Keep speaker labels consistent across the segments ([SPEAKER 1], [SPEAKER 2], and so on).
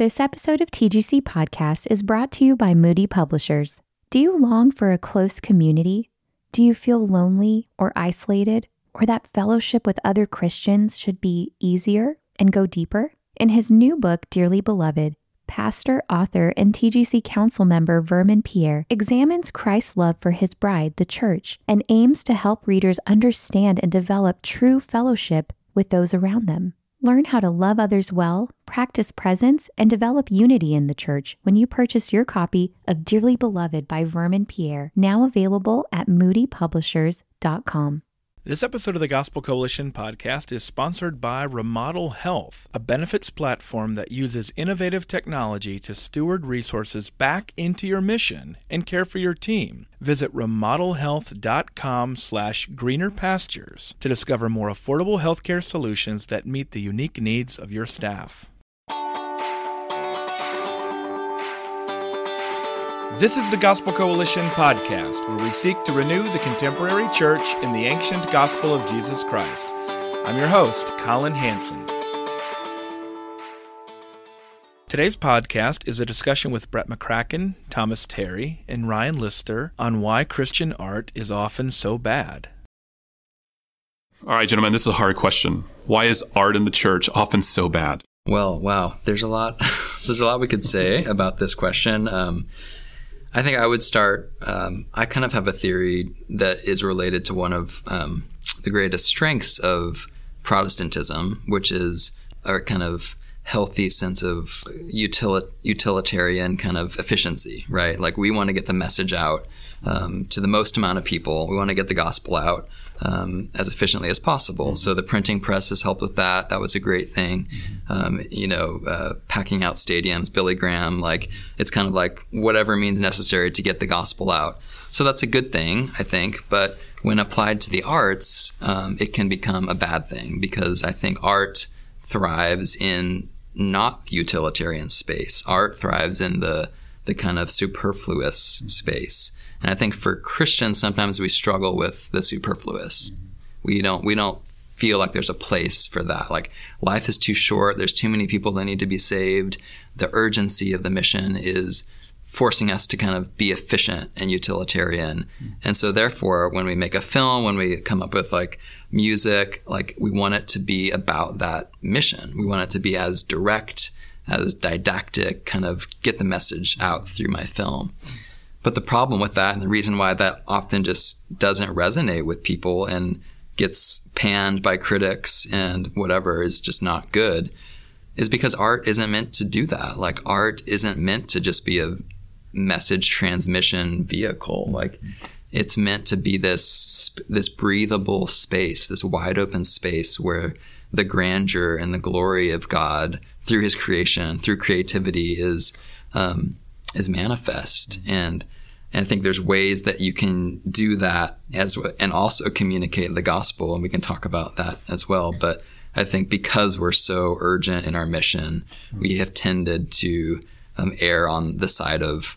[SPEAKER 1] This episode of TGC Podcast is brought to you by Moody Publishers. Do you long for a close community? Do you feel lonely or isolated, or that fellowship with other Christians should be easier and go deeper? In his new book, Dearly Beloved, pastor, author, and TGC Council member Vermon Pierre examines Christ's love for his bride, the church, and aims to help readers understand and develop true fellowship with those around them. Learn how to love others well, practice presence, and develop unity in the church when you purchase your copy of Dearly Beloved by Vermon Pierre, now available at moodypublishers.com.
[SPEAKER 2] This episode of the Gospel Coalition podcast is sponsored by Remodel Health, a benefits platform that uses innovative technology to steward resources back into your mission and care for your team. Visit remodelhealth.com slash greener pastures to discover more affordable healthcare solutions that meet the unique needs of your staff. This is the Gospel Coalition podcast, where we seek to renew the contemporary church in the ancient gospel of Jesus Christ. I'm your host, Colin Hansen. Today's podcast is a discussion with Brett McCracken, Thomas Terry, and Ryan Lister on why Christian art is often so bad.
[SPEAKER 3] All right, gentlemen, this is a hard question. Why is art in the church often so bad?
[SPEAKER 4] Well, wow, there's a lot. there's a lot we could say about this question. Um, I think I would start. Um, I kind of have a theory that is related to one of um, the greatest strengths of Protestantism, which is a kind of healthy sense of util- utilitarian kind of efficiency, right? Like we want to get the message out um, to the most amount of people. We want to get the gospel out um, as efficiently as possible. Mm-hmm. So the printing press has helped with that. That was a great thing. Mm-hmm. Um, you know, uh, packing out stadiums, Billy Graham, like it's kind of like whatever means necessary to get the gospel out. So that's a good thing, I think. But when applied to the arts, um, it can become a bad thing because I think art thrives in not utilitarian space. Art thrives in the the kind of superfluous mm-hmm. space. And I think for Christians, sometimes we struggle with the superfluous. We don't we don't feel like there's a place for that. Like life is too short. There's too many people that need to be saved. The urgency of the mission is forcing us to kind of be efficient and utilitarian. And so therefore, when we make a film, when we come up with like music, like we want it to be about that mission. We want it to be as direct, as didactic, kind of get the message out through my film. But the problem with that, and the reason why that often just doesn't resonate with people and gets panned by critics and whatever is just not good, is because art isn't meant to do that. Like, art isn't meant to just be a message transmission vehicle. Like, it's meant to be this this breathable space, this wide open space where the grandeur and the glory of God through His creation, through creativity, is um, is manifest. And and I think there's ways that you can do that as and also communicate the gospel and we can talk about that as well. But I think because we're so urgent in our mission we have tended to um, err on the side of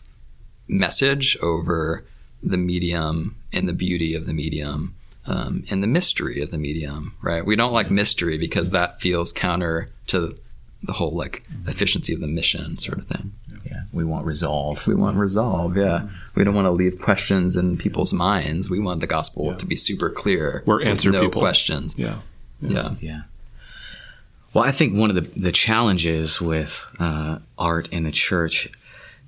[SPEAKER 4] message over the medium and the beauty of the medium um, and the mystery of the medium right? We don't like mystery because that feels counter to the whole like efficiency of the mission sort of thing
[SPEAKER 5] yeah, we want resolve.
[SPEAKER 4] We want resolve. Yeah, we don't want to leave questions in people's minds. We want the gospel
[SPEAKER 3] Yeah.
[SPEAKER 4] to be super clear.
[SPEAKER 3] We're
[SPEAKER 4] with
[SPEAKER 3] answer
[SPEAKER 4] no
[SPEAKER 3] people.
[SPEAKER 4] questions.
[SPEAKER 3] Yeah.
[SPEAKER 4] Yeah.
[SPEAKER 5] Yeah. Well, I think one of the, the challenges with uh, art in the church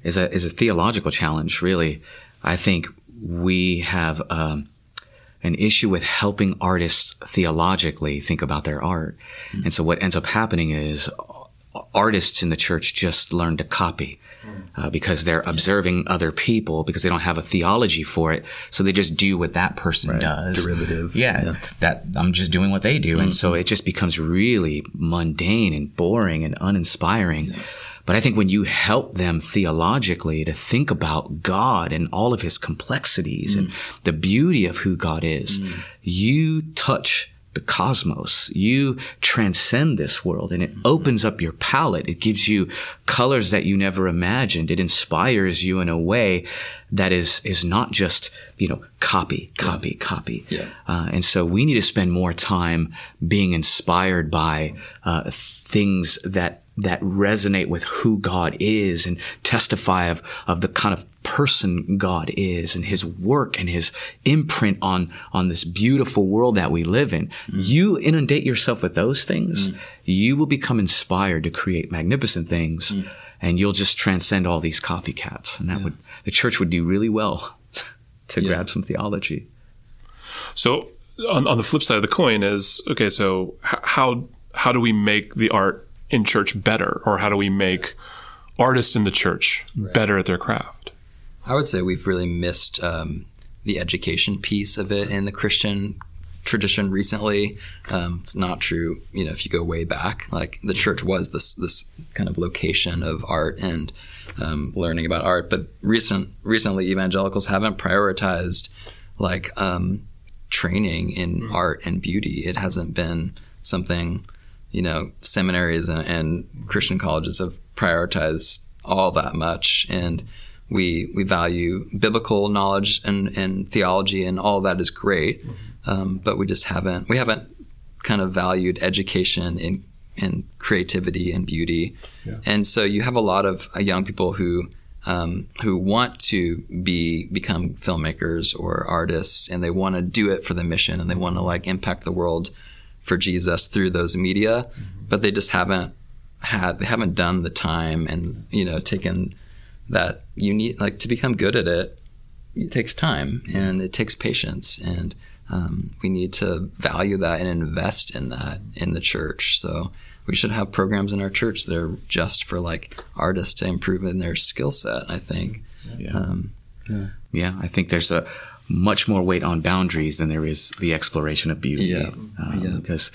[SPEAKER 5] is a is a theological challenge. Really, I think we have um, an issue with helping artists theologically think about their art, and so what ends up happening is artists in the church just learn to copy. Uh, because they're observing other people because they don't have a theology for it, so they just do what that person
[SPEAKER 4] Right.
[SPEAKER 5] does.
[SPEAKER 4] Derivative.
[SPEAKER 5] Yeah,
[SPEAKER 4] Yeah.
[SPEAKER 5] that I'm just doing what they do, and so mm-hmm. it just becomes really mundane and boring and uninspiring. But I think when you help them theologically to think about God and all of His complexities and mm. the beauty of who God is, mm. you touch the cosmos. You transcend this world and it opens up your palette. It gives you colors that you never imagined. It inspires you in a way that is, is not just, you know, copy, copy, copy.
[SPEAKER 4] Yeah.
[SPEAKER 5] Uh, and so we need to spend more time being inspired by uh, things that that resonate with who God is and testify of, of the kind of person God is and his work and his imprint on, on this beautiful world that we live in. Mm. You inundate yourself with those things, mm. you will become inspired to create magnificent things mm. and you'll just transcend all these copycats. And that would, the church would do really well to
[SPEAKER 4] Yeah.
[SPEAKER 5] grab some theology.
[SPEAKER 3] So on, on the flip side of the coin is okay. So how how do we make the art in church better, or how do we make artists in the church better at their craft?
[SPEAKER 4] I would say we've really missed um, the education piece of it in the Christian tradition recently. Um, it's not true, you know, if you go way back, like the church was this this kind of location of art and um, learning about art. But recent recently, evangelicals haven't prioritized like um, training in art and beauty. It hasn't been something, you know, seminaries and, and Christian colleges have prioritized all that much. And we we value biblical knowledge and, and theology and all of that is great. Um, but we just haven't we haven't kind of valued education in in creativity and beauty. And so you have a lot of uh, young people who um, who want to be become filmmakers or artists and they want to do it for the mission and they want to like impact the world for Jesus through those media but they just haven't had they haven't done the time and you know taken that you need like to become good at it it takes time and it takes patience and um, we need to value that and invest in that in the church. So we should have programs in our church that are just for like artists to improve in their skill set i think.
[SPEAKER 5] Yeah.
[SPEAKER 4] um,
[SPEAKER 5] Yeah, I think there's a much more weight on boundaries than there is the exploration of beauty.
[SPEAKER 4] Yeah.
[SPEAKER 5] Um,
[SPEAKER 4] Yeah.
[SPEAKER 5] Because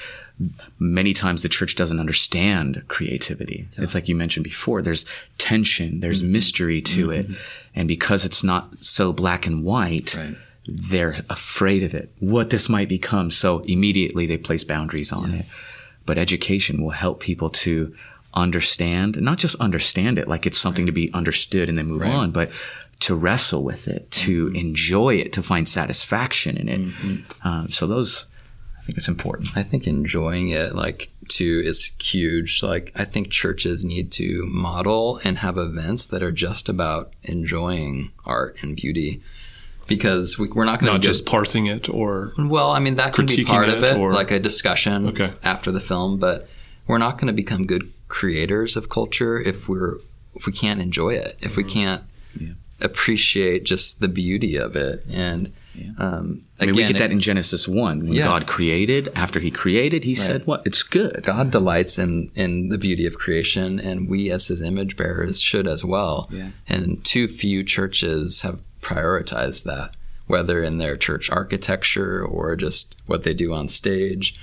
[SPEAKER 5] many times the church doesn't understand creativity. It's like you mentioned before. There's tension. There's
[SPEAKER 4] Mm-hmm.
[SPEAKER 5] mystery to it, and because it's not so black and white.
[SPEAKER 4] Right.
[SPEAKER 5] They're afraid of it, what this might become. So immediately they place boundaries on it. But education will help people to understand, not just understand it like it's something to be understood and then move
[SPEAKER 4] Right.
[SPEAKER 5] on, but to wrestle with it, to mm-hmm. enjoy it, to find satisfaction in it. Mm-hmm. Um, so those, I think it's important.
[SPEAKER 4] I think enjoying it, like, too, is huge. Like, I think churches need to model and have events that are just about enjoying art and beauty, because we, we're not going to
[SPEAKER 3] Not just parsing it, or
[SPEAKER 4] Well, I mean that can be
[SPEAKER 3] critiquing
[SPEAKER 4] part of
[SPEAKER 3] it
[SPEAKER 4] it,
[SPEAKER 3] or-
[SPEAKER 4] like a discussion
[SPEAKER 3] Okay.
[SPEAKER 4] after the film. But we're not going to become good creators of culture if we're if we can't enjoy it, if we mm-hmm. can't appreciate just the beauty of it. And um,
[SPEAKER 5] I mean, we get that
[SPEAKER 4] it-
[SPEAKER 5] in Genesis 1. When
[SPEAKER 4] Yeah.
[SPEAKER 5] God created, after he created, he said, what? It's good.
[SPEAKER 4] God delights in in the beauty of creation, and we as His image bearers should as well.
[SPEAKER 5] Yeah.
[SPEAKER 4] And too few churches have prioritized that, whether in their church architecture or just what they do on stage.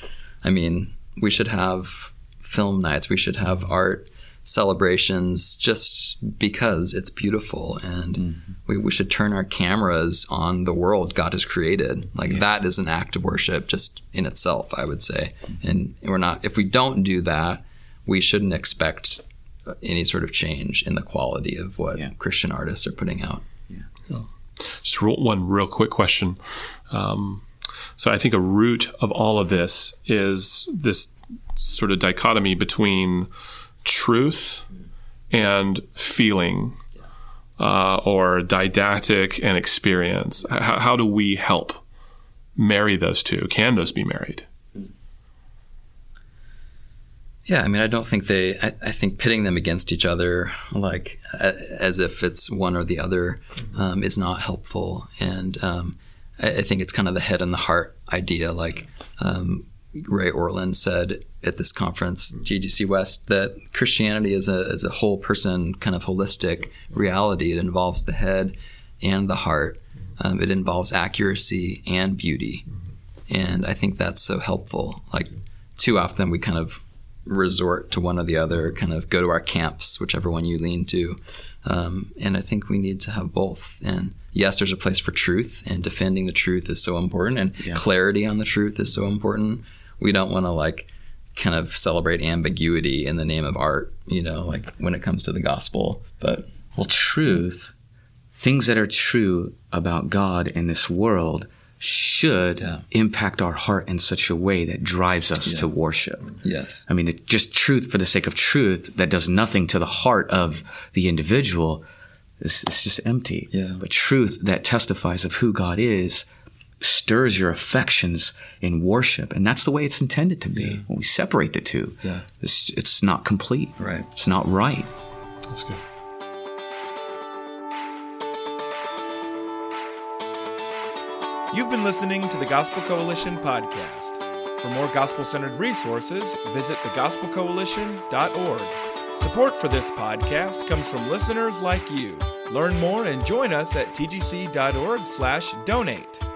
[SPEAKER 4] I mean, we should have film nights. We should have art celebrations just because it's beautiful and we, we should turn our cameras on the world God has created. Like that is an act of worship just in itself, I would say. And we're not, if we don't do that, we shouldn't expect any sort of change in the quality of what
[SPEAKER 5] Yeah.
[SPEAKER 4] Christian artists are putting out.
[SPEAKER 3] Yeah, just one real quick question. Um, so I think a root of all of this is this sort of dichotomy between truth and feeling, uh, or didactic and experience. How, how do we help marry those two? Can those be married?
[SPEAKER 4] Yeah, I mean, I don't think they. I, I think pitting them against each other, like as if it's one or the other, um, is not helpful. And um, I, I think it's kind of the head and the heart idea. Like um, Ray Ortlund said at this conference, TGC West, that Christianity is a, is a whole person, kind of holistic reality. It involves the head and the heart. Um, it involves accuracy and beauty. And I think that's so helpful. Like, too often we kind of resort to one or the other, kind of go to our camps, whichever one you lean to. Um, and I think we need to have both. And yes, there's a place for truth, and defending the truth is so important, and yeah. clarity on the truth is so important. We don't want to like kind of celebrate ambiguity in the name of art, you know, like when it comes to the gospel. But
[SPEAKER 5] well, truth, things that are true about God in this world should yeah. impact our heart in such a way that drives us yeah. to worship.
[SPEAKER 4] Yes.
[SPEAKER 5] I mean, just truth for the sake of truth that does nothing to the heart of the individual is, is just empty.
[SPEAKER 4] Yeah.
[SPEAKER 5] But truth that testifies of who God is stirs your affections in worship. And that's the way it's intended to be. Yeah. When we separate the two,
[SPEAKER 4] yeah.
[SPEAKER 5] it's, it's not complete.
[SPEAKER 4] Right.
[SPEAKER 5] It's not right.
[SPEAKER 3] That's good.
[SPEAKER 2] You've been listening to the Gospel Coalition podcast. For more gospel centered resources, visit thegospelcoalition.org. Support for this podcast comes from listeners like you. Learn more and join us at tgc.org/donate.